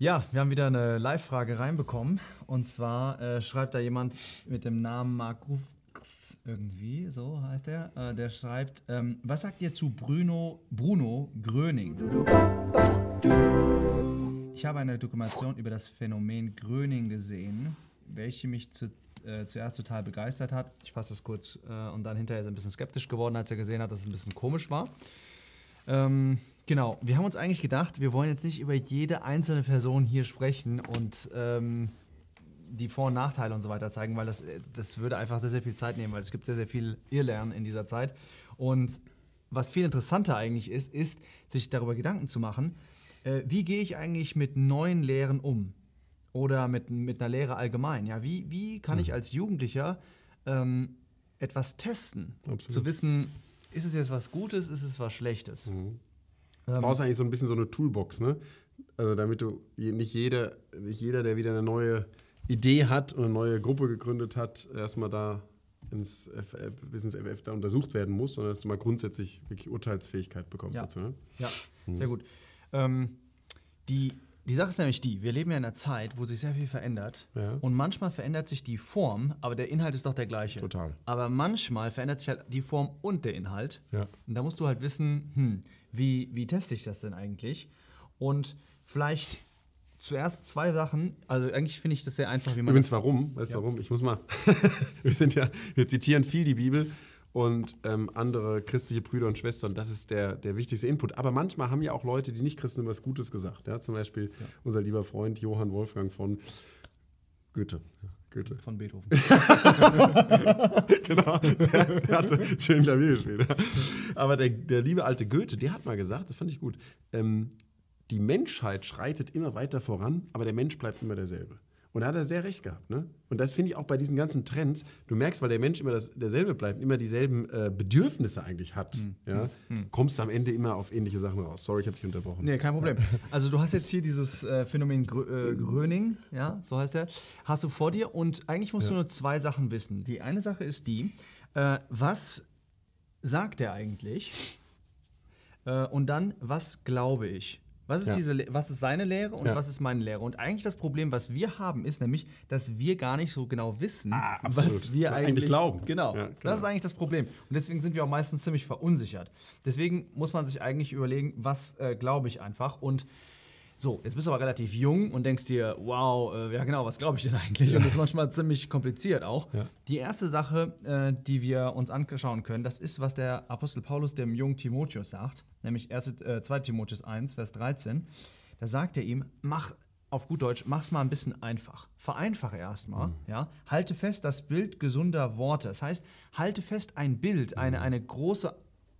Ja, wir haben wieder eine Live-Frage reinbekommen. Und zwar äh, schreibt da jemand mit dem Namen Markus irgendwie, so heißt er. Äh, der schreibt, ähm, was sagt ihr zu Bruno, Bruno Gröning? Ich habe eine Dokumentation über das Phänomen Gröning gesehen, welche mich zu, äh, zuerst total begeistert hat. Ich fasse das kurz äh, und dann hinterher ist er ein bisschen skeptisch geworden, als er gesehen hat, dass es ein bisschen komisch war. Ähm, genau, wir haben uns eigentlich gedacht, wir wollen jetzt nicht über jede einzelne Person hier sprechen und ähm, die Vor- und Nachteile und so weiter zeigen, weil das, äh, das würde einfach sehr, sehr viel Zeit nehmen, weil es gibt sehr, sehr viel Irrlernen in dieser Zeit. Und was viel interessanter eigentlich ist, ist, sich darüber Gedanken zu machen, äh, wie gehe ich eigentlich mit neuen Lehren um? Oder mit, mit einer Lehre allgemein? Ja, wie, wie kann ich als Jugendlicher ähm, etwas testen? Absolut. Zu wissen, ist es jetzt was Gutes, ist es was Schlechtes? Du Ähm, brauchst eigentlich so ein bisschen so eine Toolbox, ne? Also damit du nicht jeder, nicht jeder, der wieder eine neue Idee hat und eine neue Gruppe gegründet hat, erstmal da ins FF, bis ins FF da untersucht werden muss, sondern dass du mal grundsätzlich wirklich Urteilsfähigkeit bekommst Ja. dazu. Ne? Ja, sehr gut. Ähm, die, die Sache ist nämlich die, wir leben ja in einer Zeit, wo sich sehr viel verändert. Ja. Und manchmal verändert sich die Form, aber der Inhalt ist doch der gleiche. Total. Aber manchmal verändert sich halt die Form und der Inhalt. Ja. Und da musst du halt wissen, hm, wie, wie teste ich das denn eigentlich? Und vielleicht zuerst zwei Sachen. Also eigentlich finde ich das sehr einfach, wie man Übrigens, warum? Weißt du Ja. warum? Ich muss mal. wir sind ja, wir zitieren viel die Bibel und ähm, andere christliche Brüder und Schwestern. Das ist der, der wichtigste Input. Aber manchmal haben ja auch Leute, die nicht Christen, was Gutes gesagt. Ja? Zum Beispiel unser lieber Freund Johann Wolfgang von Goethe. Goethe. von Beethoven. genau. Der hatte schön Klavier gespielt. Aber der, der liebe alte Goethe, der hat mal gesagt, das fand ich gut, ähm, die Menschheit schreitet immer weiter voran, aber der Mensch bleibt immer derselbe. Und da hat er sehr recht gehabt. Ne? Und das finde ich auch bei diesen ganzen Trends. Du merkst, weil der Mensch immer das, derselbe bleibt, immer dieselben äh, Bedürfnisse eigentlich hat, ja, kommst du am Ende immer auf ähnliche Sachen raus. Sorry, ich habe dich unterbrochen. Nee, kein Problem. Also du hast jetzt hier dieses äh, Phänomen Grö äh, Gröning, ja, so heißt er, hast du vor dir und eigentlich musst du nur zwei Sachen wissen. Die eine Sache ist die, äh, was sagt er eigentlich? Äh, und dann, was glaube ich? Was ist, Ja. diese, was ist seine Lehre und Ja. was ist meine Lehre? Und eigentlich das Problem, was wir haben, ist nämlich, dass wir gar nicht so genau wissen, Ah, was wir Eigentlich eigentlich, glauben. Genau. Ja, genau. Das ist eigentlich das Problem. Und deswegen sind wir auch meistens ziemlich verunsichert. Deswegen muss man sich eigentlich überlegen, was äh, glaube ich einfach. Und so, jetzt bist du aber relativ jung und denkst dir, wow, äh, ja genau, was glaube ich denn eigentlich? Und das ist manchmal ziemlich kompliziert auch. Ja. Die erste Sache, äh, die wir uns anschauen können, das ist, was der Apostel Paulus dem jungen Timotheus sagt, nämlich 1, äh, 2 Timotheus 1, Vers 13. Da sagt er ihm, mach auf gut Deutsch, mach's mal ein bisschen einfach. Vereinfache erstmal, ja. Halte fest das Bild gesunder Worte. Das heißt, halte fest ein Bild, eine, eine große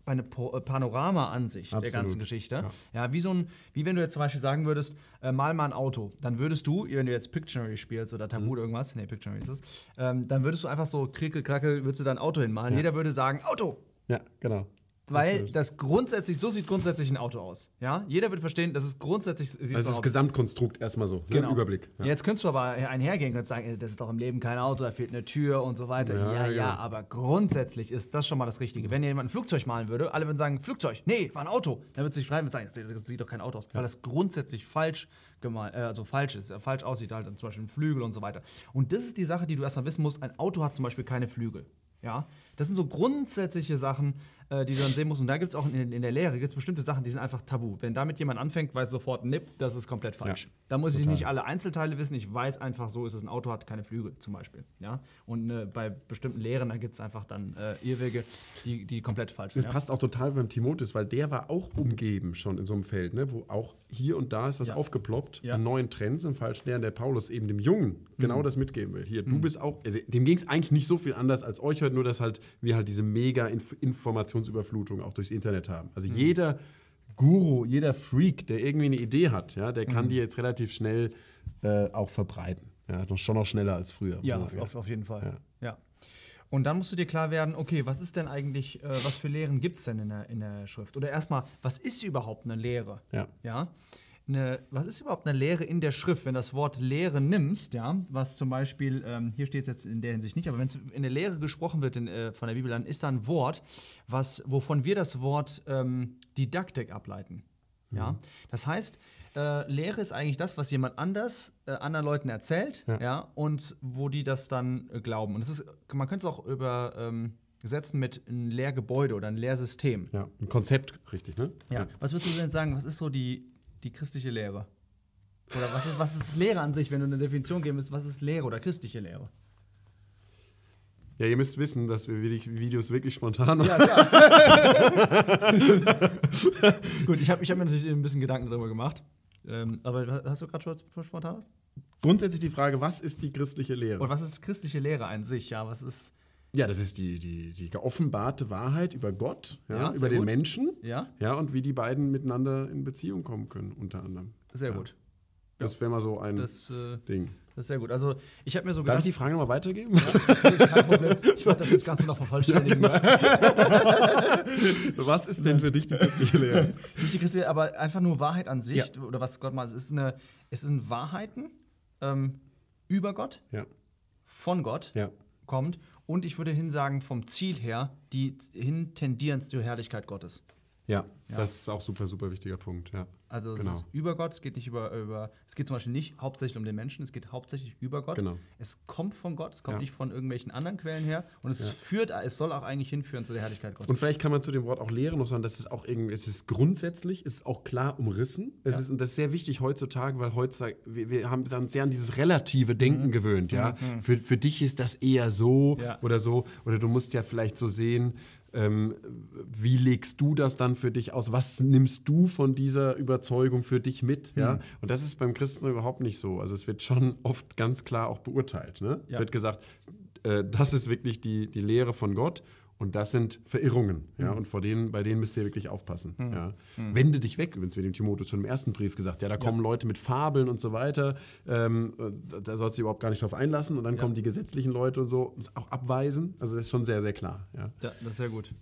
eine äh, Panorama-Ansicht der ganzen Geschichte. Ja. Ja. wie so ein, wie wenn du jetzt zum Beispiel sagen würdest, äh, mal mal ein Auto, dann würdest du, wenn du jetzt Pictionary spielst oder Tabu Mhm. irgendwas, nee, Pictionary ist es, ähm, dann würdest du einfach so krickel, krackel, würdest du dein Auto hinmalen. Jeder würde sagen, Auto! Ja, genau. Weil das grundsätzlich, so sieht grundsätzlich ein Auto aus. Ja? Jeder wird verstehen, dass es grundsätzlich sieht Das so ist das aus. Gesamtkonstrukt erstmal so, Genau. ne? Überblick. Ja. Jetzt könntest du aber einhergehen und sagen, das ist doch im Leben kein Auto, da fehlt eine Tür und so weiter. Ja, Ja, ja, aber grundsätzlich ist das schon mal das Richtige. Wenn jemand ein Flugzeug malen würde, alle würden sagen, Flugzeug, nee, war ein Auto. Dann würde sich schreiben und sagen, das sieht doch kein Auto aus, weil das grundsätzlich falsch gemalt, äh, also falsch ist, äh, falsch aussieht, halt zum Beispiel ein Flügel und so weiter. Und das ist die Sache, die du erstmal wissen musst. Ein Auto hat zum Beispiel keine Flügel. Ja, das sind so grundsätzliche Sachen, äh, die du dann sehen musst. Und da gibt es auch in, in der Lehre gibt's bestimmte Sachen, die sind einfach tabu. Wenn damit jemand anfängt, weiß sofort, nipp, das ist komplett falsch. Ja, da muss ich total. nicht alle Einzelteile wissen. Ich weiß einfach, so ist es. Ein Auto hat keine Flügel zum Beispiel. Ja? Und äh, bei bestimmten Lehren, da gibt es einfach dann äh, Irrwege, die, die komplett falsch Das sind. Ja? passt auch total beim Timotheus, weil der war auch umgeben schon in so einem Feld, ne, wo auch hier und da ist was Ja. aufgeploppt an neuen Trends und falschen Lehren, der Paulus eben dem Jungen genau Mhm. das mitgeben will. Hier, du bist auch, also, dem ging es eigentlich nicht so viel anders als euch heute, nur dass halt wir halt diese mega Inf Informationsüberflutung auch durchs Internet haben. Also Mhm. jeder Guru, jeder Freak, der irgendwie eine Idee hat, ja, der Mhm. kann die jetzt relativ schnell äh, auch verbreiten. Ja, noch- schon noch schneller als früher. Ja, auf, auf, auf jeden Fall. Ja. Ja. Und dann musst du dir klar werden, okay, was ist denn eigentlich, äh, was für Lehren gibt es denn in der, in der Schrift? Oder erstmal, was ist überhaupt eine Lehre? Ja. Ja. Eine, was ist überhaupt eine Lehre in der Schrift? Wenn du das Wort Lehre nimmst, ja, was zum Beispiel, ähm, hier steht es jetzt in der Hinsicht nicht, aber wenn es in der Lehre gesprochen wird in, äh, von der Bibel, dann ist da ein Wort, was, wovon wir das Wort ähm, Didaktik ableiten. Ja? Das heißt, äh, Lehre ist eigentlich das, was jemand anders äh, anderen Leuten erzählt, ja. Ja. und wo die das dann äh, glauben. Und das ist, man könnte es auch übersetzen mit ein Lehrgebäude oder ein Lehrsystem. Ja, ein Konzept, richtig, ne? Ja. Was würdest du denn sagen, was ist so die, die christliche Lehre? Oder was ist, was ist Lehre an sich, wenn du eine Definition geben müsst, was ist Lehre oder christliche Lehre? Ja, ihr müsst wissen, dass wir die Videos wirklich spontan machen. Ja, klar. Gut, ich habe ich hab mir natürlich ein bisschen Gedanken darüber gemacht. Ähm, aber hast du gerade schon spontan was? Grundsätzlich die Frage, was ist die christliche Lehre? Und was ist christliche Lehre an sich? Ja, was ist. Ja, das ist die, die, die geoffenbarte Wahrheit über Gott, ja, Ja, über den gut. Menschen, Ja, ja, und wie die beiden miteinander in Beziehung kommen können, unter anderem. sehr gut. Das wäre mal so ein Das, äh, Ding. das ist sehr gut. Also, ich habe mir so Darf ich gedacht. die Frage nochmal weitergeben? Kein Problem. Ich werde das jetzt Ganze noch vervollständigen. Was ist denn für dich die christliche Lehre? Nicht die christliche, aber einfach nur Wahrheit an sich oder was Gott meint. Es ist eine, es sind Wahrheiten ähm, über Gott, von Gott kommt und ich würde hin sagen vom Ziel her, die hin tendieren zur Herrlichkeit Gottes. Ja, Ja. Das ist auch super, super wichtiger Punkt. Ja. Also Genau. es ist über Gott, es geht nicht über, über, es geht zum Beispiel nicht hauptsächlich um den Menschen, es geht hauptsächlich über Gott. Genau. Es kommt von Gott, es kommt Ja. nicht von irgendwelchen anderen Quellen her und es Ja. führt, es soll auch eigentlich hinführen zu der Herrlichkeit Gottes. Und vielleicht kann man zu dem Wort auch Lehre noch sagen, dass es auch irgendwie, es ist grundsätzlich, es ist auch klar umrissen. Es ist, und das ist sehr wichtig heutzutage, weil heutzutage, wir, wir haben uns sehr an dieses relative Denken gewöhnt, ja. Für, für dich ist das eher so Mhm. Oder so. Oder du musst ja vielleicht so sehen, ähm, wie legst du das dann für dich aus? Was nimmst du von dieser Überzeugung für dich mit? Mhm. Ja? Und das ist beim Christen überhaupt nicht so. Also es wird schon oft ganz klar auch beurteilt. Ne? Es Ja. wird gesagt, äh, das ist wirklich die, die Lehre von Gott. Und das sind Verirrungen, ja, Mhm. und vor denen, bei denen müsst ihr wirklich aufpassen. Ja. Wende dich weg, übrigens, wie dem Timotheus schon im ersten Brief gesagt. Ja, da kommen Leute mit Fabeln und so weiter. Ähm, äh, da- sollst du überhaupt gar nicht drauf einlassen. Und dann Ja. kommen die gesetzlichen Leute und so auch abweisen. Also das ist schon sehr, sehr klar. Ja. Ja, das ist sehr gut.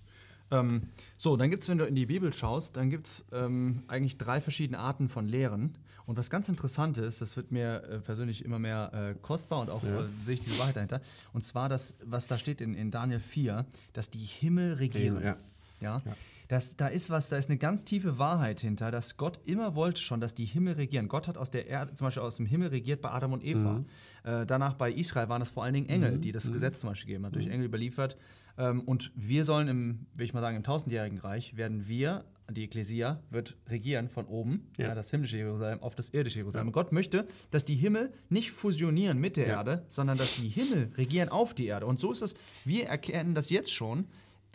Ähm, so, dann gibt es, wenn du in die Bibel schaust, dann gibt es ähm, eigentlich drei verschiedene Arten von Lehren. Und was ganz interessant ist, das wird mir äh, persönlich immer mehr äh, kostbar und auch Ja. äh, sehe ich diese Wahrheit dahinter. Und zwar das, was da steht in, in Daniel 4, dass die Himmel regieren. Ja. Ja? Ja. Das, da ist was, da ist eine ganz tiefe Wahrheit hinter, dass Gott immer wollte schon, dass die Himmel regieren. Gott hat aus der Erde, zum Beispiel aus dem Himmel regiert bei Adam und Eva. Mhm. Äh, danach bei Israel waren das vor allen Dingen Engel, die das Gesetz zum Beispiel gegeben hat, Mhm. durch Engel überliefert. Ähm, und wir sollen im, will ich mal sagen, im tausendjährigen Reich werden wir, die Ekklesia, wird regieren von oben, Ja. ja. das himmlische Jerusalem, auf das irdische Jerusalem. Ja. Und Gott möchte, dass die Himmel nicht fusionieren mit der. Erde, sondern dass die Himmel regieren auf die Erde. Und so ist es, wir erkennen das jetzt schon,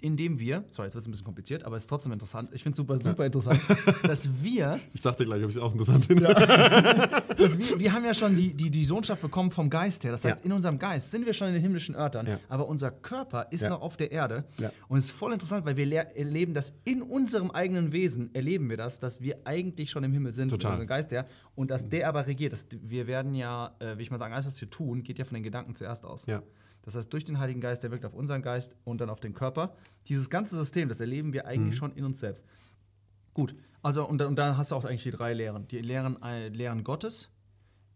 indem wir, sorry, jetzt wird es ein bisschen kompliziert, aber es ist trotzdem interessant, ich finde es super, super interessant, dass wir, Ich sag dir gleich, ob ich es auch interessant finde. dass wir, wir haben ja schon die, die, die Sohnschaft bekommen vom Geist her. Das heißt, Ja. in unserem Geist sind wir schon in den himmlischen Örtern, Ja. aber unser Körper ist Ja. noch auf der Erde. Ja. Und es ist voll interessant, weil wir erleben das in unserem eigenen Wesen, erleben wir das, dass wir eigentlich schon im Himmel sind, Total. unserem Geist her, und dass der aber regiert. Das, wir werden ja, äh, wie ich mal sagen, alles, was wir tun, geht ja von den Gedanken zuerst aus. Ja. Das heißt, durch den Heiligen Geist, der wirkt auf unseren Geist und dann auf den Körper. Dieses ganze System, das erleben wir eigentlich Mhm. schon in uns selbst. Gut, also und, und da hast du auch eigentlich die drei Lehren. Die Lehren, äh, Lehren Gottes,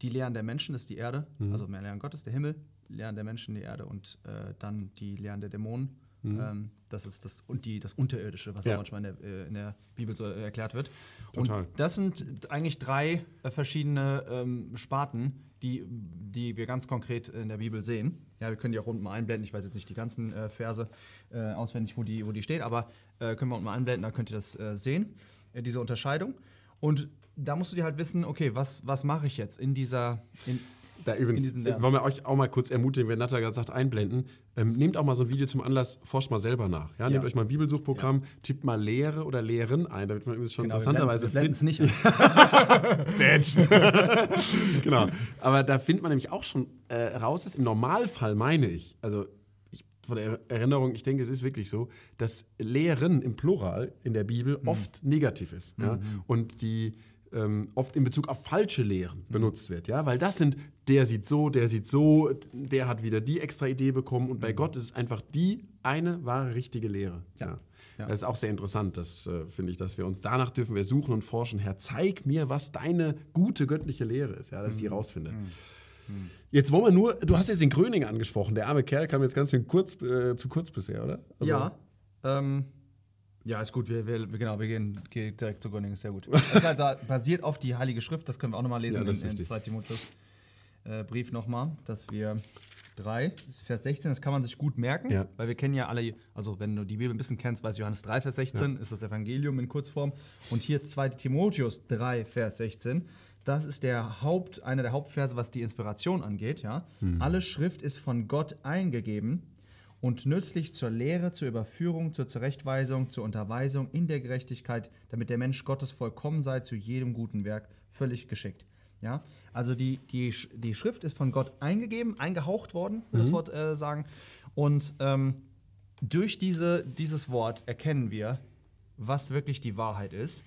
die Lehren der Menschen, das ist die Erde, Mhm. also mehr Lehren Gottes, der Himmel, Lehren der Menschen, die Erde und äh, dann die Lehren der Dämonen. Ähm, das ist das und die, das Unterirdische, was Mhm. Ja. manchmal in der, äh, in der Bibel so erklärt wird. Total. Und das sind eigentlich drei äh, verschiedene ähm, Sparten, die, die wir ganz konkret in der Bibel sehen. Ja, wir können die auch unten mal einblenden. Ich weiß jetzt nicht die ganzen äh, Verse äh, auswendig, wo die, wo die stehen, aber äh, können wir unten mal einblenden, da könnt ihr das äh, sehen, äh, diese Unterscheidung. Und da musst du dir halt wissen, okay, was, was mache ich jetzt in dieser, in, Da übrigens, wollen wir euch auch mal kurz ermutigen, wenn Natter gerade sagt, einblenden. Ähm, nehmt auch mal so ein Video zum Anlass, forscht mal selber nach. Ja? Nehmt Ja. euch mal ein Bibelsuchprogramm, tippt mal Lehre oder Lehren ein, damit man übrigens schon Genau, wir interessanterweise blenden es nicht genau. Aber da findet man nämlich auch schon äh, raus, dass im Normalfall meine ich, also ich, von der Erinnerung, ich denke, es ist wirklich so, dass Lehren im Plural in der Bibel Mhm. oft negativ ist. Ja? Und die ähm, oft in Bezug auf falsche Lehren Mhm. benutzt wird, ja, weil das sind, der sieht so, der sieht so, der hat wieder die extra Idee bekommen und bei Gott ist es einfach die eine wahre richtige Lehre. Mhm. Ja. Ja. Das ist auch sehr interessant, das äh, finde ich, dass wir uns danach dürfen wir suchen und forschen. Herr, zeig mir, was deine gute göttliche Lehre ist, ja, dass ich die rausfinde. Jetzt wollen wir nur, du hast jetzt den Gröning angesprochen, der arme Kerl kam jetzt ganz schön kurz, äh, zu kurz bisher, oder? Also- ja. Ähm, Ja, ist gut. Wir, wir, genau, wir gehen, gehen direkt zu Gründing, ist sehr gut. Das ist halt basiert auf die Heilige Schrift, das können wir auch nochmal lesen Ja, das in, in wichtig. 2 Timotheus äh, Brief nochmal, dass wir 3, das ist Vers 16, das kann man sich gut merken, Ja. weil wir kennen ja alle, also wenn du die Bibel ein bisschen kennst, weißt du, Johannes 3, Vers 16 ist das Evangelium in Kurzform und hier 2 Timotheus 3, Vers 16. Das ist der Haupt, einer der Hauptverse, was die Inspiration angeht. Ja? Alle Schrift ist von Gott eingegeben und nützlich zur Lehre, zur Überführung, zur Zurechtweisung, zur Unterweisung in der Gerechtigkeit, damit der Mensch Gottes vollkommen sei, zu jedem guten Werk völlig geschickt. Ja? Also die, die, die Schrift ist von Gott eingegeben, eingehaucht worden, will das Wort äh, sagen. Und ähm, durch diese, dieses Wort erkennen wir, was wirklich die Wahrheit ist.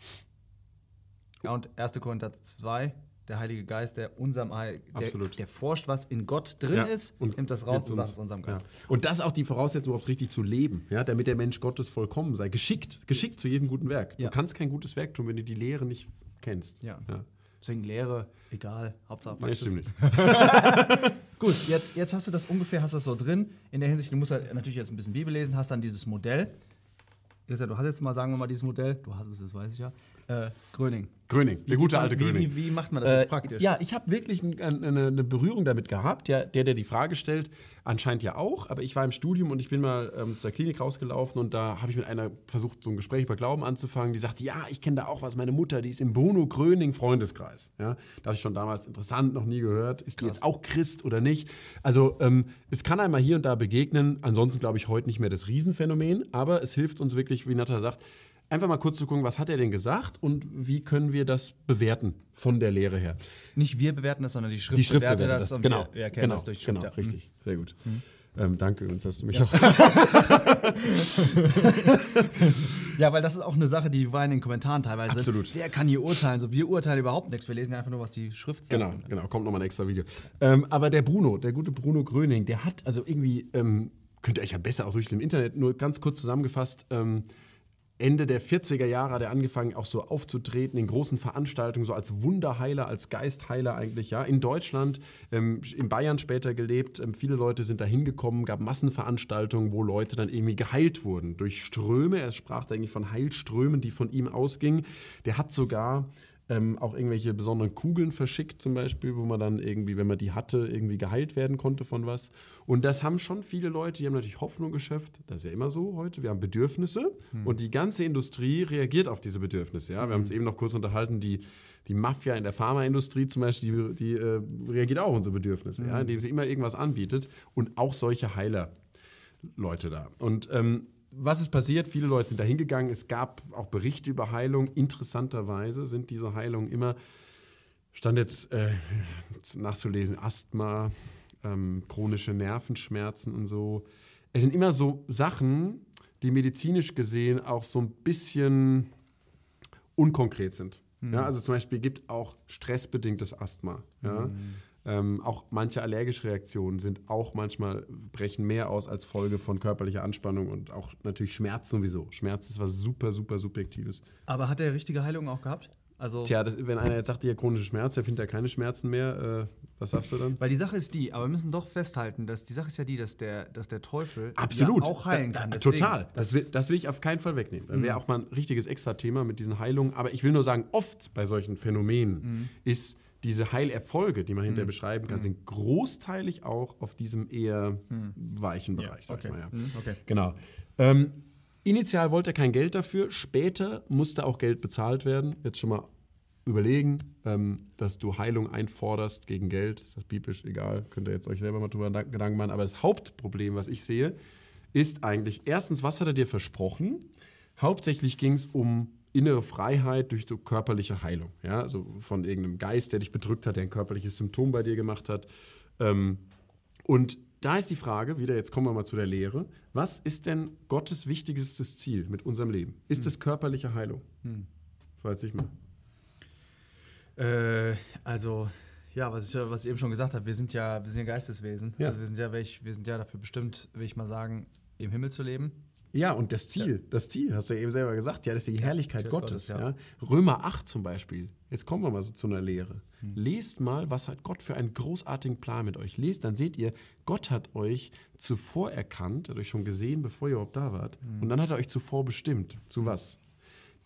Ja, und 1. Korinther 2, der Heilige Geist, der unserem der, Absolut. der forscht, was in Gott drin Ja, ist, und nimmt das raus und sagt es unserem Geist. Ja. Und das ist auch die Voraussetzung, überhaupt richtig zu leben, ja, damit der Mensch Gottes vollkommen sei. Geschickt, geschickt zu jedem guten Werk. Ja. Du kannst kein gutes Werk tun, wenn du die Lehre nicht kennst. Ja. Deswegen Lehre, egal, Hauptsache Praxis. stimmt nicht. Gut, jetzt, jetzt hast du das ungefähr, hast das so drin. In der Hinsicht, du musst halt natürlich jetzt ein bisschen Bibel lesen, hast dann dieses Modell. Du hast jetzt mal, sagen wir mal, dieses Modell. Du hast es, das weiß ich ja. Äh, Gröning. Gröning, der gute alte wie, Gröning. Wie, wie macht man das Äh, jetzt praktisch? Ja, ich habe wirklich ein, eine, eine Berührung damit gehabt. Ja, der, der die Frage stellt, anscheinend ja auch. Aber ich war im Studium und ich bin mal ähm, aus der Klinik rausgelaufen und da habe ich mit einer versucht, so ein Gespräch über Glauben anzufangen. Die sagte, ja, ich kenne da auch was. Meine Mutter, die ist im Bruno Gröning Freundeskreis. Ja, da hatte ich schon damals interessant, noch nie gehört. Ist die jetzt auch Christ oder nicht? Also ähm, es kann einmal hier und da begegnen. Ansonsten glaube ich heute nicht mehr das Riesenphänomen. Aber es hilft uns wirklich, wie Natta sagt, Einfach mal kurz zu gucken, was hat er denn gesagt und wie können wir das bewerten von der Lehre her. Nicht wir bewerten das, sondern die Schrift, Die Schrift bewertet bewertet das. das, genau. Wir, wir erkennen genau, das durch genau, ja. richtig. Sehr gut. Ähm, danke übrigens, dass du mich auch. Ja, weil das ist auch eine Sache, die war in den Kommentaren teilweise. Absolut. Wer kann hier urteilen? So, wir urteilen überhaupt nichts. Wir lesen ja einfach nur, was die Schrift sagt. Genau, genau, kommt nochmal ein extra Video. Ähm, aber der Bruno, der gute Bruno Gröning, der hat also irgendwie, ähm, könnt ihr euch ja besser auch durch im Internet, nur ganz kurz zusammengefasst, ähm, Ende der 40er Jahre hat er angefangen, auch so aufzutreten in großen Veranstaltungen, so als Wunderheiler, als Geistheiler eigentlich, ja. In Deutschland, ähm, in Bayern später gelebt. Ähm, viele Leute sind da hingekommen, gab Massenveranstaltungen, wo Leute dann irgendwie geheilt wurden durch Ströme. Er sprach da eigentlich von Heilströmen, die von ihm ausgingen. Der hat sogar ähm, auch irgendwelche besonderen Kugeln verschickt, zum Beispiel, wo man dann irgendwie, wenn man die hatte, irgendwie geheilt werden konnte von was. Und das haben schon viele Leute, die haben natürlich Hoffnung geschöpft. Das ist ja immer so heute. Wir haben Bedürfnisse und die ganze Industrie reagiert auf diese Bedürfnisse. Ja? Wir haben uns eben noch kurz unterhalten, die, die Mafia in der Pharmaindustrie zum Beispiel, die, die äh, reagiert auch auf unsere Bedürfnisse, ja? indem sie immer irgendwas anbietet und auch solche Heiler. Leute da. Und ähm, was ist passiert? Viele Leute sind da hingegangen. Es gab auch Berichte über Heilung. Interessanterweise sind diese Heilungen immer, stand jetzt äh, nachzulesen, Asthma, ähm, chronische Nervenschmerzen und so. Es sind immer so Sachen, die medizinisch gesehen auch so ein bisschen unkonkret sind. Ja, also zum Beispiel gibt auch stressbedingtes Asthma. Ja. Ähm, auch manche allergische Reaktionen sind auch manchmal, brechen mehr aus als Folge von körperlicher Anspannung und auch natürlich Schmerz sowieso. Schmerz ist was super, super Subjektives. Aber hat er richtige Heilung auch gehabt? Also, Tja, das, wenn einer jetzt sagt, ja, chronische Schmerz, ich habe hinterher keine Schmerzen mehr, äh, was sagst du dann? weil die Sache ist die, aber wir müssen doch festhalten, dass die Sache ist ja die, dass der, dass der Teufel Absolut. ja auch heilen Da- kann. Deswegen, total. Das will, das will ich auf keinen Fall wegnehmen. Das wäre auch mal ein richtiges Extra-Thema mit diesen Heilungen. Aber ich will nur sagen, oft bei solchen Phänomenen ist diese Heilerfolge, die man hinterher beschreiben kann, sind großteilig auch auf diesem eher weichen Bereich, sag okay. mal. Ja. Mhm, okay. Genau. Ähm, initial wollte er kein Geld dafür, später musste auch Geld bezahlt werden. Jetzt schon mal überlegen, ähm, dass du Heilung einforderst gegen Geld. Ist das biblisch egal? Könnt ihr jetzt euch selber mal drüber Gedanken machen. Aber das Hauptproblem, was ich sehe, ist eigentlich, erstens, was hat er dir versprochen? Hauptsächlich ging es um innere Freiheit durch so körperliche Heilung. Ja? Also von irgendeinem Geist, der dich bedrückt hat, der ein körperliches Symptom bei dir gemacht hat. Ähm, und da ist die Frage, wieder jetzt kommen wir mal zu der Lehre, was ist denn Gottes wichtigstes Ziel mit unserem Leben? Ist es körperliche Heilung? Ich weiß nicht mehr. Äh, also, ja, was ich, was ich eben schon gesagt habe, wir sind ja, wir sind ja Geisteswesen. Ja. Also wir sind ja, welch, wir sind ja dafür bestimmt, will ich mal sagen, im Himmel zu leben. Ja, und das Ziel, das Ziel, hast du ja eben selber gesagt, ja, das ist die Herrlichkeit Herrlichkeit Gottes. Gottes, ja. ja. Römer 8 zum Beispiel. Jetzt kommen wir mal so zu einer Lehre. Hm. Lest mal, was hat Gott für einen großartigen Plan mit euch. Lest, dann seht ihr, Gott hat euch zuvor erkannt, hat euch schon gesehen, bevor ihr überhaupt da wart. Hm. Und dann hat er euch zuvor bestimmt. Zu was?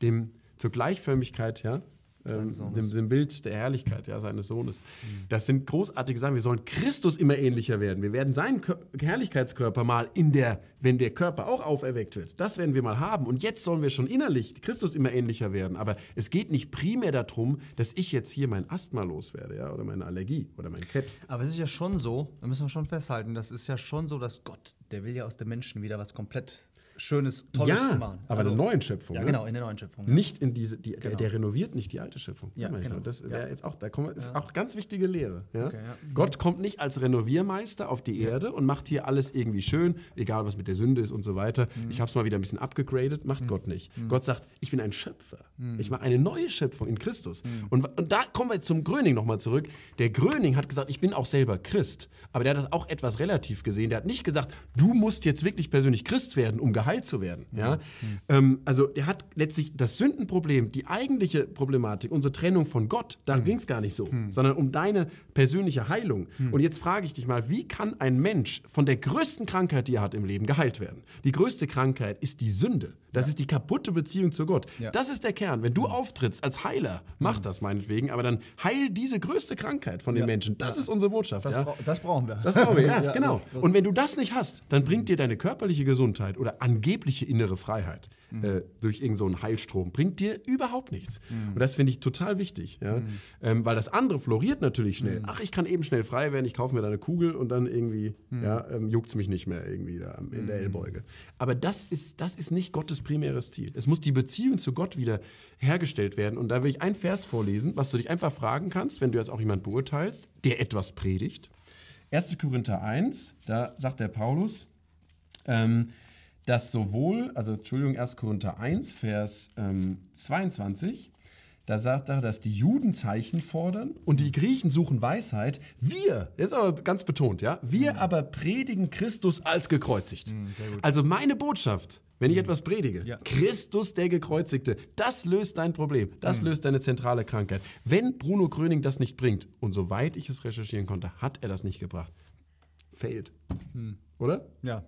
Dem, zur Gleichförmigkeit, ja, ähm, dem, dem Bild der Herrlichkeit ja, seines Sohnes. Das sind großartige Sachen. Wir sollen Christus immer ähnlicher werden. Wir werden seinen Kör Herrlichkeitskörper mal in der, wenn der Körper auch auferweckt wird, das werden wir mal haben. Und jetzt sollen wir schon innerlich Christus immer ähnlicher werden. Aber es geht nicht primär darum, dass ich jetzt hier mein Asthma loswerde, ja, oder meine Allergie oder mein Krebs. Aber es ist ja schon so, da müssen wir schon festhalten, das ist ja schon so, dass Gott, der will ja aus dem Menschen wieder was komplett Schönes, Tolles ja, machen. aber Also- in der neuen Schöpfung. Ja, ne? genau, in der neuen Schöpfung. ja. Nicht in diese, die, der, Genau. der renoviert nicht die alte Schöpfung. Ja, genau. Das wäre Ja. jetzt auch, da wir, ist auch ganz wichtige Lehre. Ja? Okay. Mhm. Gott kommt nicht als Renoviermeister auf die Erde und macht hier alles irgendwie schön, egal was mit der Sünde ist und so weiter. Mhm. Ich habe es mal wieder ein bisschen abgegradet, macht Gott nicht. Gott sagt, ich bin ein Schöpfer. Mhm. Ich mache eine neue Schöpfung in Christus. Und, und da kommen wir zum Gröning nochmal zurück. Der Gröning hat gesagt, ich bin auch selber Christ. Aber der hat das auch etwas relativ gesehen. Der hat nicht gesagt, du musst jetzt wirklich persönlich Christ werden, um geheilt zu werden. Ja? Ähm, also der hat letztlich das Sündenproblem, die eigentliche Problematik, unsere Trennung von Gott, darum ging es gar nicht so, sondern um deine persönliche Heilung. Und jetzt frage ich dich mal, wie kann ein Mensch von der größten Krankheit, die er hat im Leben, geheilt werden? Die größte Krankheit ist die Sünde. Das ist die kaputte Beziehung zu Gott. Ja. Das ist der Kern. Wenn du auftrittst als Heiler, mach das meinetwegen, aber dann heil diese größte Krankheit von den Ja. Menschen. Das ist unsere Botschaft. Das, ja? bra das brauchen wir. Das brauchen wir, ja, Ja, genau. das- das- und wenn du das nicht hast, dann bringt dir deine körperliche Gesundheit oder angebliche innere Freiheit Mhm. äh, durch irgendeinen so einen Heilstrom, bringt dir überhaupt nichts. Und das finde ich total wichtig, ja? Mhm. ähm, weil das andere floriert natürlich schnell. Ach, ich kann eben schnell frei werden, ich kaufe mir da eine Kugel und dann irgendwie Mhm. ja, ähm, juckt es mich nicht mehr irgendwie da in der Ellbeuge. Aber das ist, das ist nicht Gottes primäres Ziel. Es muss die Beziehung zu Gott wieder hergestellt werden. Und da will ich ein Vers vorlesen, was du dich einfach fragen kannst, wenn du jetzt auch jemanden beurteilst, der etwas predigt. 1. Korinther 1, da sagt der Paulus, ähm, dass sowohl, also Entschuldigung, 1. Korinther 1, Vers ähm, 22, da sagt er, dass die Juden Zeichen fordern und die Griechen suchen Weisheit. Wir, das ist aber ganz betont, ja, wir aber predigen Christus als gekreuzigt. also meine Botschaft, wenn ich etwas predige, Ja. Christus der Gekreuzigte, das löst dein Problem, das löst deine zentrale Krankheit. Wenn Bruno Gröning das nicht bringt, und soweit ich es recherchieren konnte, hat er das nicht gebracht, fehlt. Oder? Ja.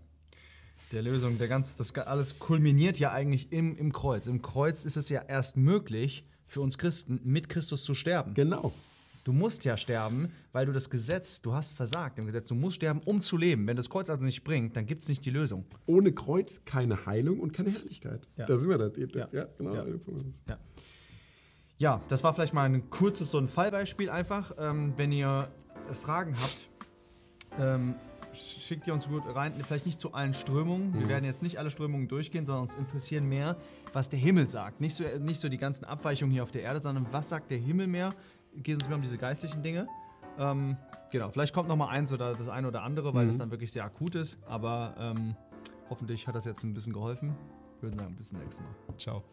Der Lösung, der ganz, das alles kulminiert ja eigentlich im, im Kreuz. Im Kreuz ist es ja erst möglich, für uns Christen mit Christus zu sterben. Genau. Du musst ja sterben, weil du das Gesetz, du hast versagt im Gesetz. Du musst sterben, um zu leben. Wenn das Kreuz also nicht bringt, dann gibt es nicht die Lösung. Ohne Kreuz keine Heilung und keine Herrlichkeit. Ja. Da sind wir da. Ja, Ja. genau. Ja. Ja. Ja, das war vielleicht mal ein kurzes so ein Fallbeispiel einfach. Ähm, wenn ihr Fragen habt, ähm, schickt ihr uns gut rein. Vielleicht nicht zu allen Strömungen. Wir mhm. werden jetzt nicht alle Strömungen durchgehen, sondern uns interessieren mehr, was der Himmel sagt. Nicht so, nicht so die ganzen Abweichungen hier auf der Erde, sondern was sagt der Himmel mehr? Geht uns mehr um diese geistlichen Dinge. Ähm, genau, vielleicht kommt noch mal eins oder das eine oder andere, weil mhm. das dann wirklich sehr akut ist. Aber ähm, hoffentlich hat das jetzt ein bisschen geholfen. Ich würde sagen, bis zum nächsten Mal. Ciao.